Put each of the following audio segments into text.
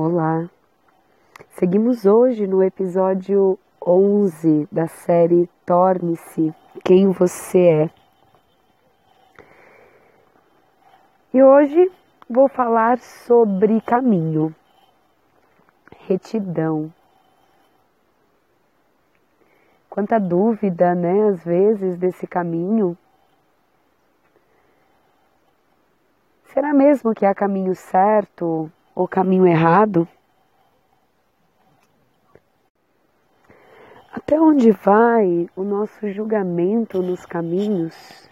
Olá! Seguimos hoje no episódio 11 da série Torne-se Quem Você É. E hoje vou falar sobre caminho, retidão. Quanta dúvida, né, às vezes, desse caminho. Será mesmo que há caminho certo ou caminho errado? Até onde vai o nosso julgamento nos caminhos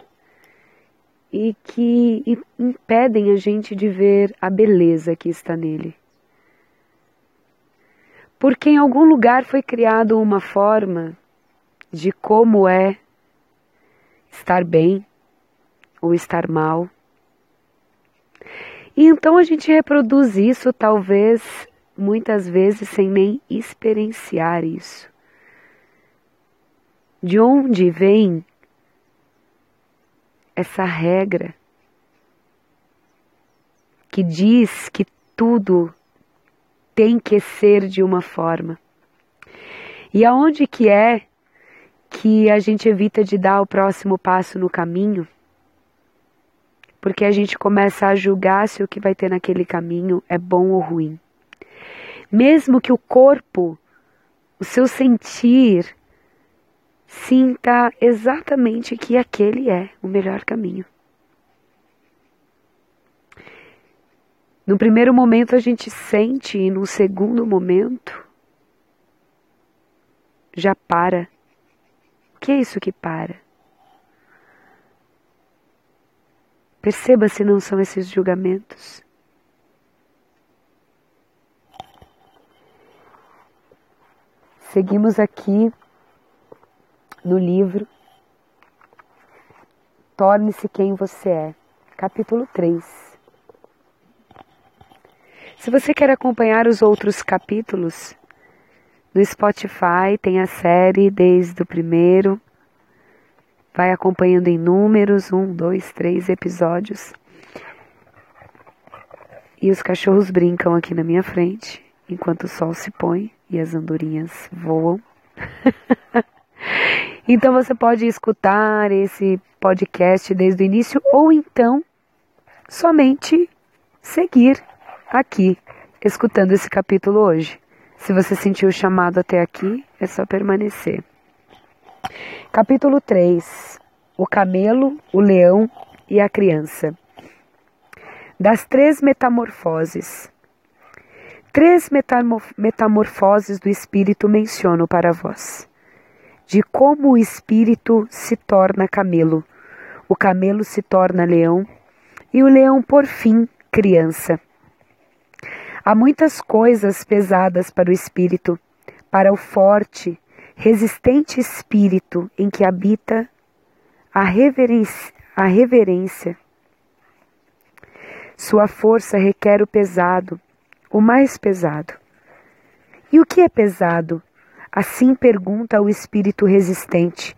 e que impedem a gente de ver a beleza que está nele? Porque em algum lugar foi criado uma forma de como é estar bem ou estar mal e então a gente reproduz isso, talvez muitas vezes sem nem experienciar isso. De onde vem essa regra que diz que tudo tem que ser de uma forma? E aonde que é que a gente evita de dar o próximo passo no caminho? Porque a gente começa a julgar se o que vai ter naquele caminho é bom ou ruim. Mesmo que o corpo, o seu sentir, sinta exatamente que aquele é o melhor caminho. No primeiro momento a gente sente e no segundo momento já para. O que é isso que para? Perceba se não são esses julgamentos. Seguimos aqui no livro Torne-se quem você é, capítulo 3. Se você quer acompanhar os outros capítulos, no Spotify tem a série desde o primeiro vai acompanhando em números, um, dois, três episódios. E os cachorros brincam aqui na minha frente, enquanto o sol se põe e as andorinhas voam. então você pode escutar esse podcast desde o início ou então somente seguir aqui, escutando esse capítulo hoje. Se você sentiu o chamado até aqui, é só permanecer. Capítulo 3: O camelo, o leão e a criança. Das três metamorfoses. Três metamorfoses do espírito menciono para vós. De como o espírito se torna camelo, o camelo se torna leão e o leão, por fim, criança. Há muitas coisas pesadas para o espírito, para o forte, resistente espírito em que habita a reverência, a reverência. Sua força requer o pesado, o mais pesado. E o que é pesado? Assim pergunta o espírito resistente,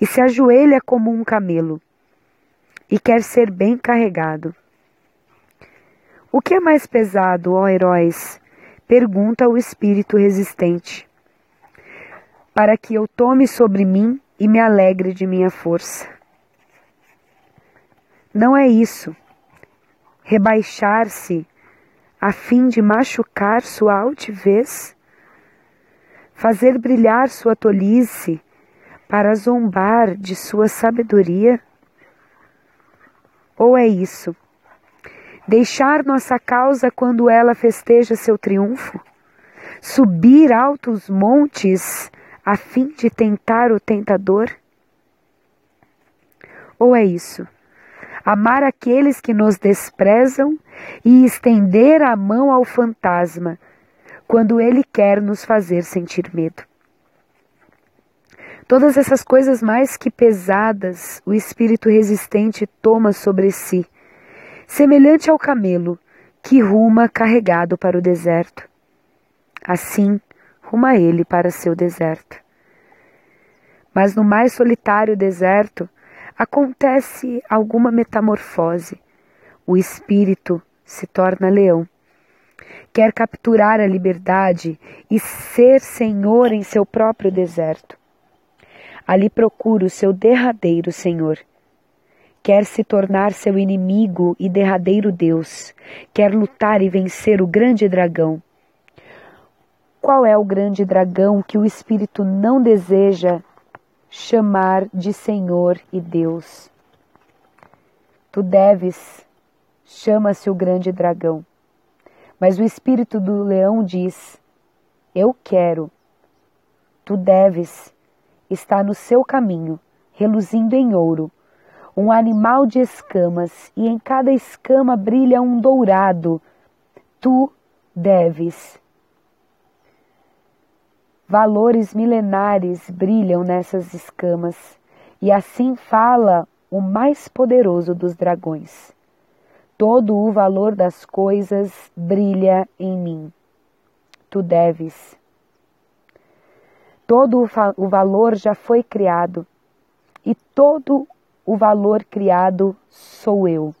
e se ajoelha como um camelo, e quer ser bem carregado. O que é mais pesado, ó heróis? Pergunta o espírito resistente para que eu tome sobre mim e me alegre de minha força. Não é isso. Rebaixar-se a fim de machucar sua altivez, fazer brilhar sua tolice para zombar de sua sabedoria? Ou é isso? Deixar nossa causa quando ela festeja seu triunfo? Subir altos montes a fim de tentar o tentador? Ou é isso? Amar aqueles que nos desprezam e estender a mão ao fantasma quando ele quer nos fazer sentir medo. Todas essas coisas mais que pesadas o espírito resistente toma sobre si, semelhante ao camelo que ruma carregado para o deserto. Assim, ruma ele para seu deserto. Mas no mais solitário deserto acontece alguma metamorfose. O espírito se torna leão quer capturar a liberdade e ser senhor em seu próprio deserto. Ali procura o seu derradeiro senhor. Quer se tornar seu inimigo e derradeiro Deus. Quer lutar e vencer o grande dragão. Qual é o grande dragão que o espírito não deseja chamar de Senhor e Deus? Tu deves, chama-se o grande dragão. Mas o espírito do leão diz: Eu quero. Tu deves, está no seu caminho, reluzindo em ouro, um animal de escamas, e em cada escama brilha um dourado. Tu deves. Valores milenares brilham nessas escamas, e assim fala o mais poderoso dos dragões. Todo o valor das coisas brilha em mim. Tu deves. Todo o valor já foi criado, e todo o valor criado sou eu.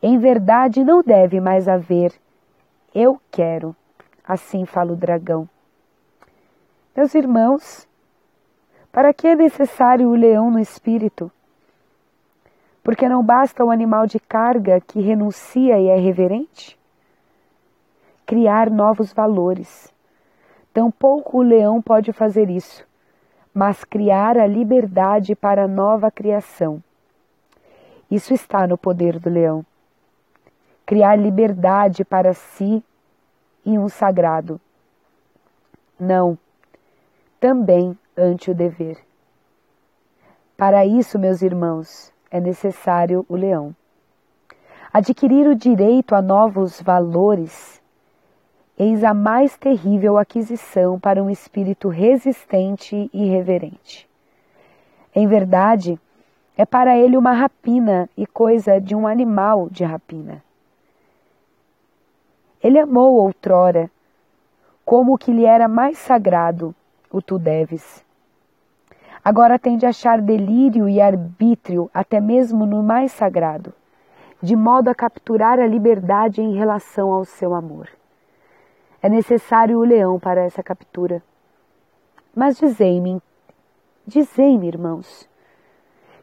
Em verdade, não deve mais haver. Eu quero. Assim fala o dragão. Meus irmãos, para que é necessário o leão no espírito? Porque não basta o animal de carga que renuncia e é reverente? Criar novos valores. Tampouco o leão pode fazer isso, mas criar a liberdade para a nova criação. Isso está no poder do leão. Criar liberdade para si e um sagrado. Não, também ante o dever. Para isso, meus irmãos, é necessário o leão. Adquirir o direito a novos valores, eis a mais terrível aquisição para um espírito resistente e reverente. Em verdade, é para ele uma rapina e coisa de um animal de rapina. Ele amou outrora, como o que lhe era mais sagrado, o tu deves. Agora tem de achar delírio e arbítrio até mesmo no mais sagrado, de modo a capturar a liberdade em relação ao seu amor. É necessário o leão para essa captura. Mas dizei-me, dizei-me, irmãos,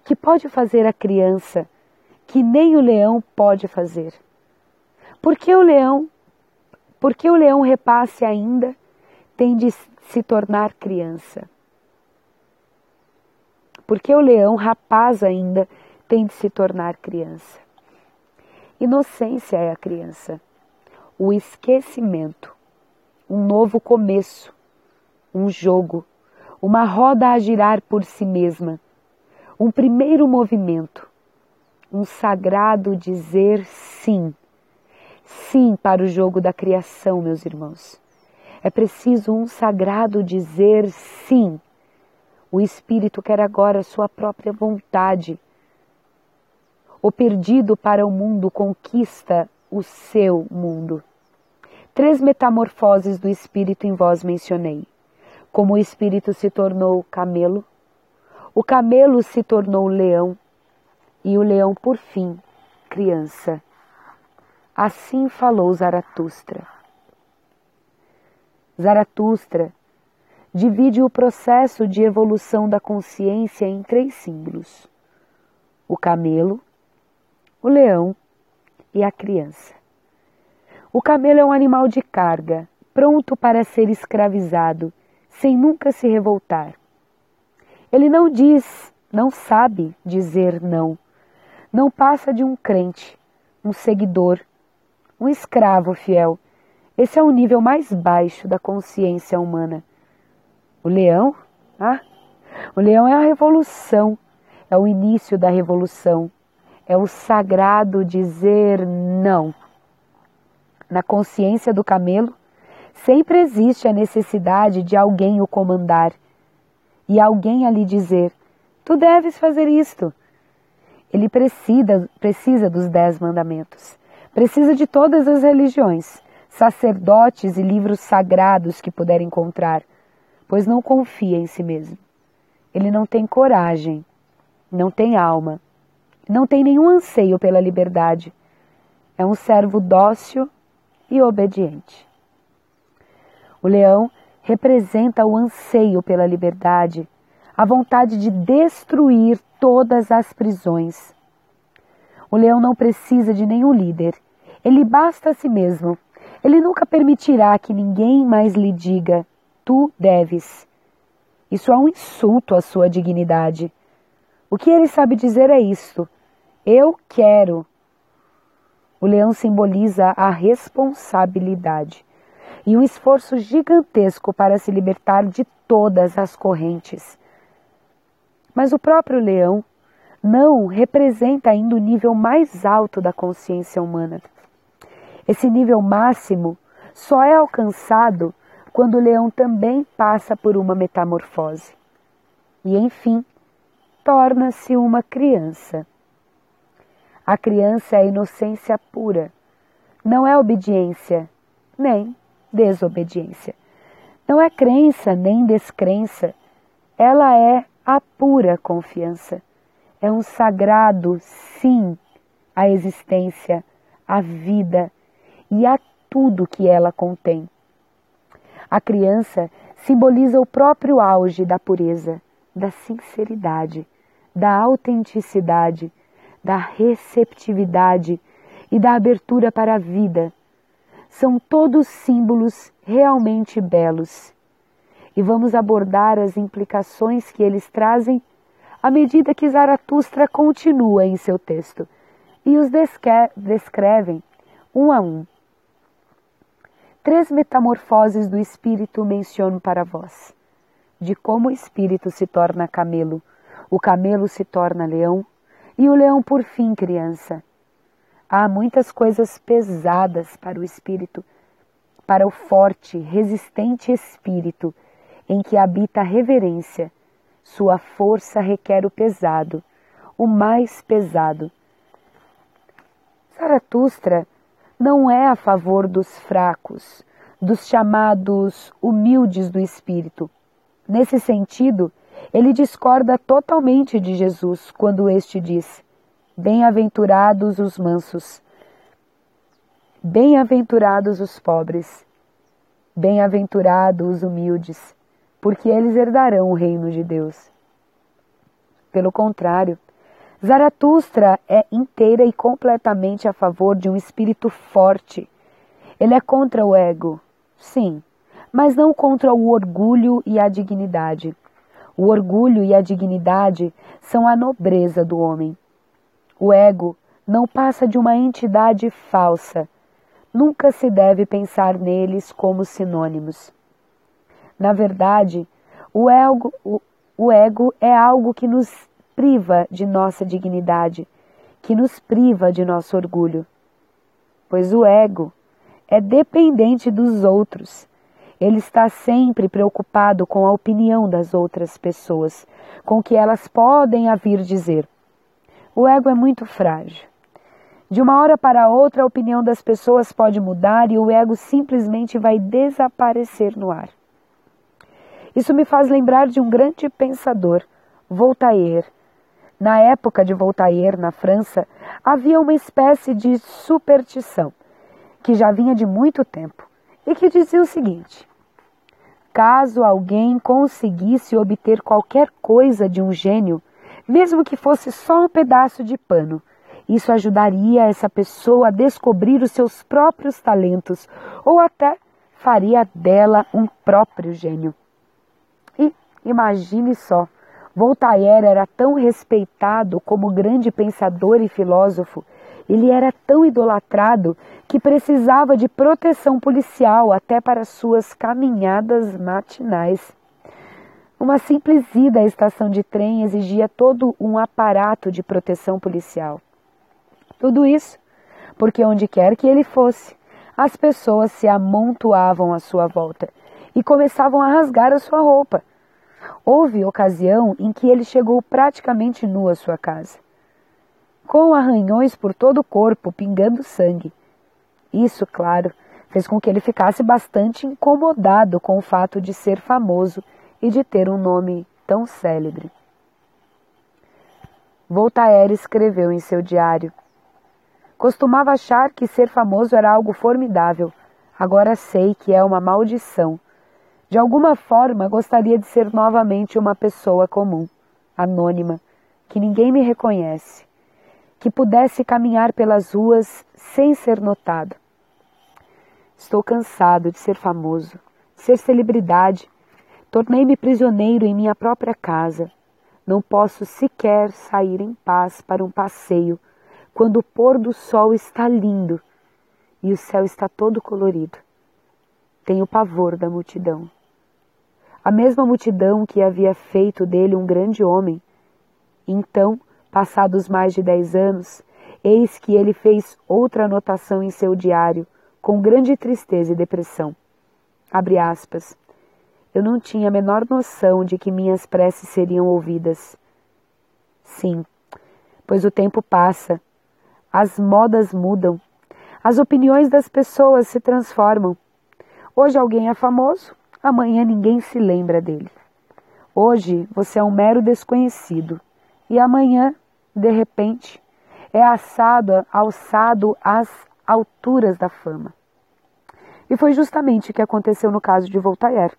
que pode fazer a criança que nem o leão pode fazer? Por que o leão, por que o leão repasse ainda tem de se tornar criança? porque o leão rapaz ainda tem de se tornar criança. Inocência é a criança, o esquecimento, um novo começo, um jogo, uma roda a girar por si mesma, um primeiro movimento, um sagrado dizer sim. Sim para o jogo da criação, meus irmãos. É preciso um sagrado dizer sim o espírito quer agora sua própria vontade. O perdido para o mundo conquista o seu mundo. Três metamorfoses do espírito em vós mencionei. Como o espírito se tornou camelo, o camelo se tornou leão e o leão, por fim, criança. Assim falou Zaratustra. Zaratustra divide o processo de evolução da consciência em três símbolos: o camelo, o leão e a criança. O camelo é um animal de carga, pronto para ser escravizado, sem nunca se revoltar. Ele não diz, não sabe dizer não. Não passa de um crente, um seguidor, um escravo fiel. Esse é o nível mais baixo da consciência humana o leão, ah, o leão é a revolução, é o início da revolução, é o sagrado dizer não. Na consciência do camelo, sempre existe a necessidade de alguém o comandar e alguém ali dizer: Tu deves fazer isto. Ele precisa, precisa dos dez mandamentos, precisa de todas as religiões, sacerdotes e livros sagrados que puder encontrar pois não confia em si mesmo. Ele não tem coragem, não tem alma, não tem nenhum anseio pela liberdade. É um servo dócil e obediente. O leão representa o anseio pela liberdade, a vontade de destruir todas as prisões. O leão não precisa de nenhum líder, ele basta a si mesmo. Ele nunca permitirá que ninguém mais lhe diga: tu deves. Isso é um insulto à sua dignidade. O que ele sabe dizer é isto: eu quero. O leão simboliza a responsabilidade e um esforço gigantesco para se libertar de todas as correntes. Mas o próprio leão não representa ainda o nível mais alto da consciência humana. Esse nível máximo só é alcançado quando o leão também passa por uma metamorfose. E, enfim, torna-se uma criança. A criança é inocência pura, não é obediência, nem desobediência. Não é crença nem descrença, ela é a pura confiança. É um sagrado sim à existência, à vida e a tudo que ela contém. A criança simboliza o próprio auge da pureza, da sinceridade, da autenticidade, da receptividade e da abertura para a vida são todos símbolos realmente belos. E vamos abordar as implicações que eles trazem à medida que Zaratustra continua em seu texto e os descrevem um a um. Três metamorfoses do espírito menciono para vós: de como o espírito se torna camelo, o camelo se torna leão e o leão por fim criança Há muitas coisas pesadas para o espírito, para o forte, resistente espírito em que habita a reverência. Sua força requer o pesado, o mais pesado. Zaratustra não é a favor dos fracos, dos chamados humildes do espírito. Nesse sentido, ele discorda totalmente de Jesus quando este diz: Bem-aventurados os mansos, bem-aventurados os pobres, bem-aventurados os humildes, porque eles herdarão o reino de Deus. Pelo contrário, Zaratustra é inteira e completamente a favor de um espírito forte. Ele é contra o ego, sim, mas não contra o orgulho e a dignidade. O orgulho e a dignidade são a nobreza do homem. O ego não passa de uma entidade falsa. Nunca se deve pensar neles como sinônimos. Na verdade, o ego, o, o ego é algo que nos priva de nossa dignidade, que nos priva de nosso orgulho. Pois o ego é dependente dos outros. Ele está sempre preocupado com a opinião das outras pessoas, com o que elas podem a vir dizer. O ego é muito frágil. De uma hora para outra, a opinião das pessoas pode mudar e o ego simplesmente vai desaparecer no ar. Isso me faz lembrar de um grande pensador, Voltaire. Na época de Voltaire, na França, havia uma espécie de superstição, que já vinha de muito tempo, e que dizia o seguinte: caso alguém conseguisse obter qualquer coisa de um gênio, mesmo que fosse só um pedaço de pano. Isso ajudaria essa pessoa a descobrir os seus próprios talentos ou até faria dela um próprio gênio. E imagine só, Voltaire era tão respeitado como grande pensador e filósofo. Ele era tão idolatrado que precisava de proteção policial até para suas caminhadas matinais. Uma simples ida à estação de trem exigia todo um aparato de proteção policial. Tudo isso porque onde quer que ele fosse, as pessoas se amontoavam à sua volta e começavam a rasgar a sua roupa. Houve ocasião em que ele chegou praticamente nu à sua casa, com arranhões por todo o corpo, pingando sangue. Isso, claro, fez com que ele ficasse bastante incomodado com o fato de ser famoso e de ter um nome tão célebre. Voltaire escreveu em seu diário: Costumava achar que ser famoso era algo formidável. Agora sei que é uma maldição. De alguma forma, gostaria de ser novamente uma pessoa comum, anônima, que ninguém me reconhece, que pudesse caminhar pelas ruas sem ser notado. Estou cansado de ser famoso, de ser celebridade. Tornei-me prisioneiro em minha própria casa. Não posso sequer sair em paz para um passeio quando o pôr do sol está lindo e o céu está todo colorido. Tenho pavor da multidão. A mesma multidão que havia feito dele um grande homem. Então, passados mais de dez anos, eis que ele fez outra anotação em seu diário, com grande tristeza e depressão. Abre aspas. Eu não tinha a menor noção de que minhas preces seriam ouvidas. Sim, pois o tempo passa, as modas mudam, as opiniões das pessoas se transformam. Hoje alguém é famoso, amanhã ninguém se lembra dele. Hoje você é um mero desconhecido e amanhã, de repente, é assado, alçado às alturas da fama. E foi justamente o que aconteceu no caso de Voltaire.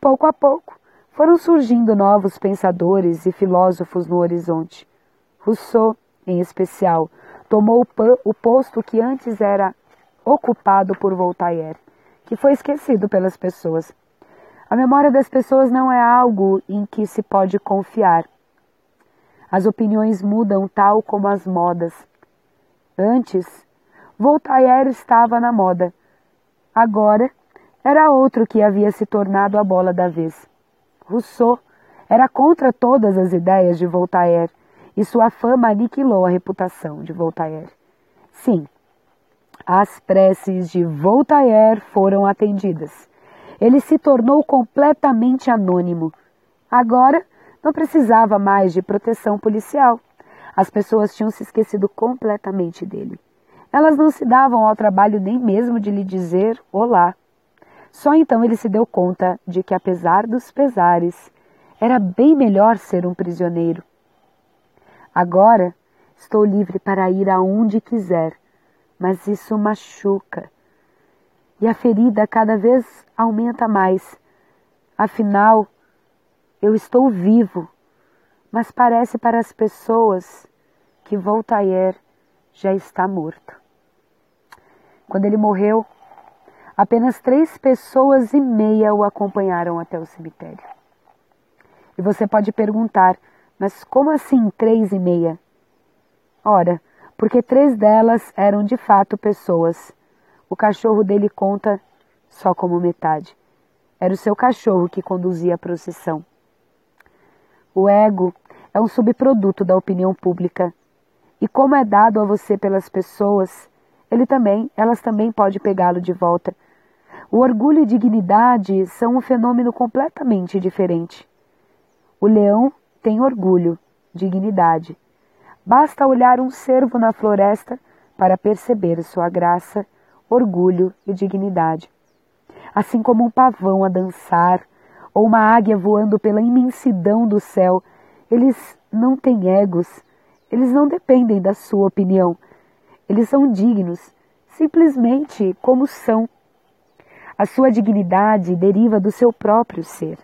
Pouco a pouco, foram surgindo novos pensadores e filósofos no horizonte. Rousseau, em especial, tomou o posto que antes era ocupado por Voltaire, que foi esquecido pelas pessoas. A memória das pessoas não é algo em que se pode confiar. As opiniões mudam tal como as modas. Antes, Voltaire estava na moda. Agora, era outro que havia se tornado a bola da vez. Rousseau era contra todas as ideias de Voltaire e sua fama aniquilou a reputação de Voltaire. Sim, as preces de Voltaire foram atendidas. Ele se tornou completamente anônimo. Agora, não precisava mais de proteção policial. As pessoas tinham se esquecido completamente dele. Elas não se davam ao trabalho nem mesmo de lhe dizer olá. Só então ele se deu conta de que, apesar dos pesares, era bem melhor ser um prisioneiro. Agora estou livre para ir aonde quiser, mas isso machuca. E a ferida cada vez aumenta mais. Afinal, eu estou vivo, mas parece para as pessoas que Voltaire já está morto. Quando ele morreu, apenas três pessoas e meia o acompanharam até o cemitério. E você pode perguntar, mas como assim três e meia? Ora, porque três delas eram de fato pessoas. O cachorro dele conta só como metade. Era o seu cachorro que conduzia a procissão. O ego é um subproduto da opinião pública. E como é dado a você pelas pessoas, ele também, elas também podem pegá-lo de volta. O orgulho e dignidade são um fenômeno completamente diferente. O leão tem orgulho, dignidade. Basta olhar um cervo na floresta para perceber sua graça, orgulho e dignidade. Assim como um pavão a dançar ou uma águia voando pela imensidão do céu, eles não têm egos, eles não dependem da sua opinião, eles são dignos, simplesmente como são. A sua dignidade deriva do seu próprio ser.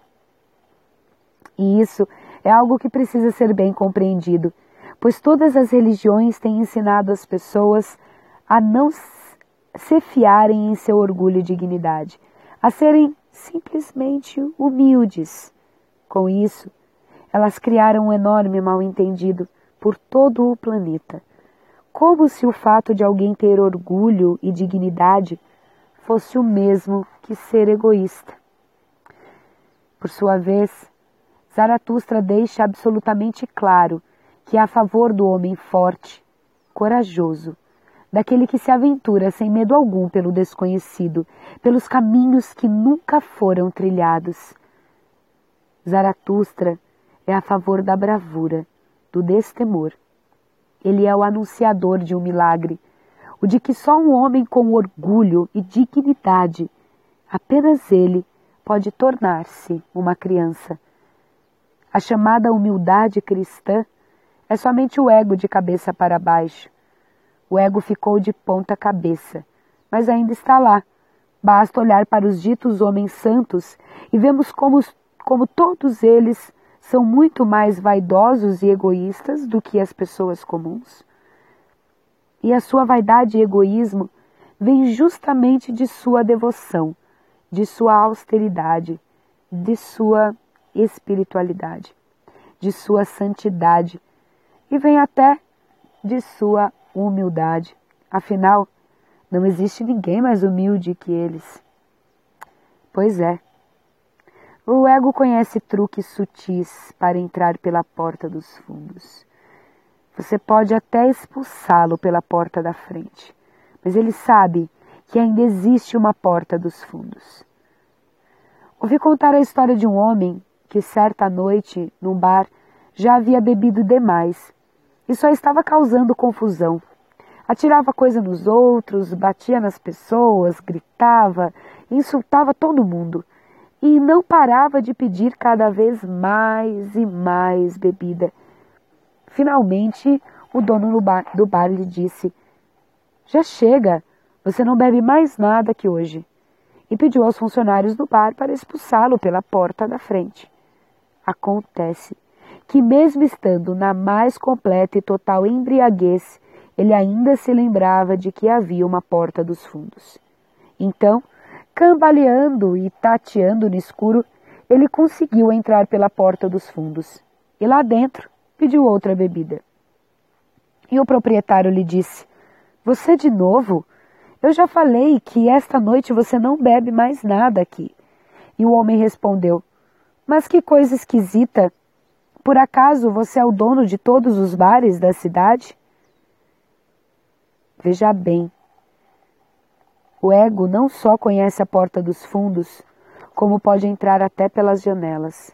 E isso é algo que precisa ser bem compreendido, pois todas as religiões têm ensinado as pessoas a não se fiarem em seu orgulho e dignidade, a serem simplesmente humildes. Com isso, elas criaram um enorme mal-entendido por todo o planeta como se o fato de alguém ter orgulho e dignidade fosse o mesmo que ser egoísta. Por sua vez, Zaratustra deixa absolutamente claro que é a favor do homem forte, corajoso, daquele que se aventura sem medo algum pelo desconhecido, pelos caminhos que nunca foram trilhados. Zaratustra é a favor da bravura, do destemor ele é o anunciador de um milagre, o de que só um homem com orgulho e dignidade, apenas ele, pode tornar-se uma criança. A chamada humildade cristã é somente o ego de cabeça para baixo. O ego ficou de ponta cabeça, mas ainda está lá. Basta olhar para os ditos homens santos e vemos como, como todos eles são muito mais vaidosos e egoístas do que as pessoas comuns. E a sua vaidade e egoísmo vem justamente de sua devoção, de sua austeridade, de sua espiritualidade, de sua santidade e vem até de sua humildade. Afinal, não existe ninguém mais humilde que eles. Pois é. O ego conhece truques sutis para entrar pela porta dos fundos. Você pode até expulsá-lo pela porta da frente, mas ele sabe que ainda existe uma porta dos fundos. Ouvi contar a história de um homem que certa noite, num bar, já havia bebido demais e só estava causando confusão. Atirava coisa nos outros, batia nas pessoas, gritava, insultava todo mundo e não parava de pedir cada vez mais e mais bebida. Finalmente, o dono do bar lhe disse: Já chega, você não bebe mais nada que hoje. E pediu aos funcionários do bar para expulsá-lo pela porta da frente. Acontece que, mesmo estando na mais completa e total embriaguez, ele ainda se lembrava de que havia uma porta dos fundos. Então, cambaleando e tateando no escuro, ele conseguiu entrar pela porta dos fundos. E lá dentro pediu outra bebida. E o proprietário lhe disse: Você de novo? Eu já falei que esta noite você não bebe mais nada aqui. E o homem respondeu: Mas que coisa esquisita! Por acaso você é o dono de todos os bares da cidade? Veja bem, o ego não só conhece a porta dos fundos, como pode entrar até pelas janelas.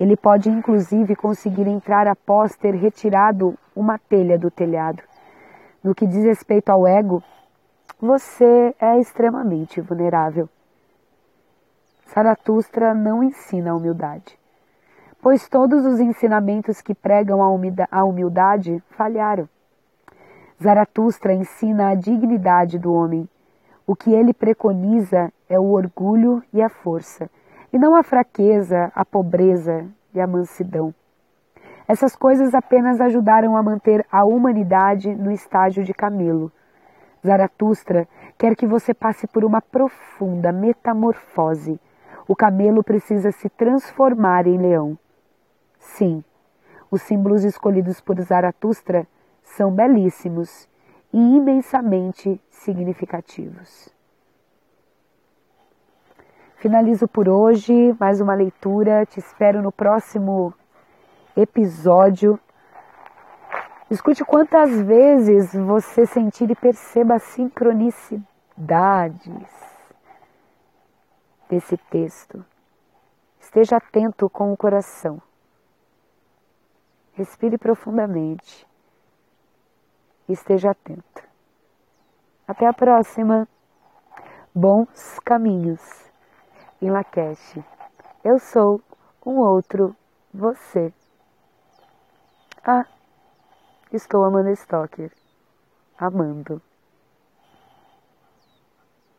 Ele pode inclusive conseguir entrar após ter retirado uma telha do telhado. No que diz respeito ao ego, você é extremamente vulnerável. Zaratustra não ensina a humildade pois todos os ensinamentos que pregam a humildade falharam. Zaratustra ensina a dignidade do homem. O que ele preconiza é o orgulho e a força, e não a fraqueza, a pobreza e a mansidão. Essas coisas apenas ajudaram a manter a humanidade no estágio de camelo. Zaratustra quer que você passe por uma profunda metamorfose. O camelo precisa se transformar em leão. Sim, os símbolos escolhidos por Zaratustra são belíssimos e imensamente significativos. Finalizo por hoje mais uma leitura. Te espero no próximo episódio. Escute quantas vezes você sentir e perceba as sincronicidades desse texto. Esteja atento com o coração. Respire profundamente. Esteja atento. Até a próxima. Bons caminhos. Em Lakesh. Eu sou um outro você. Ah, estou amando Stoker. Amando.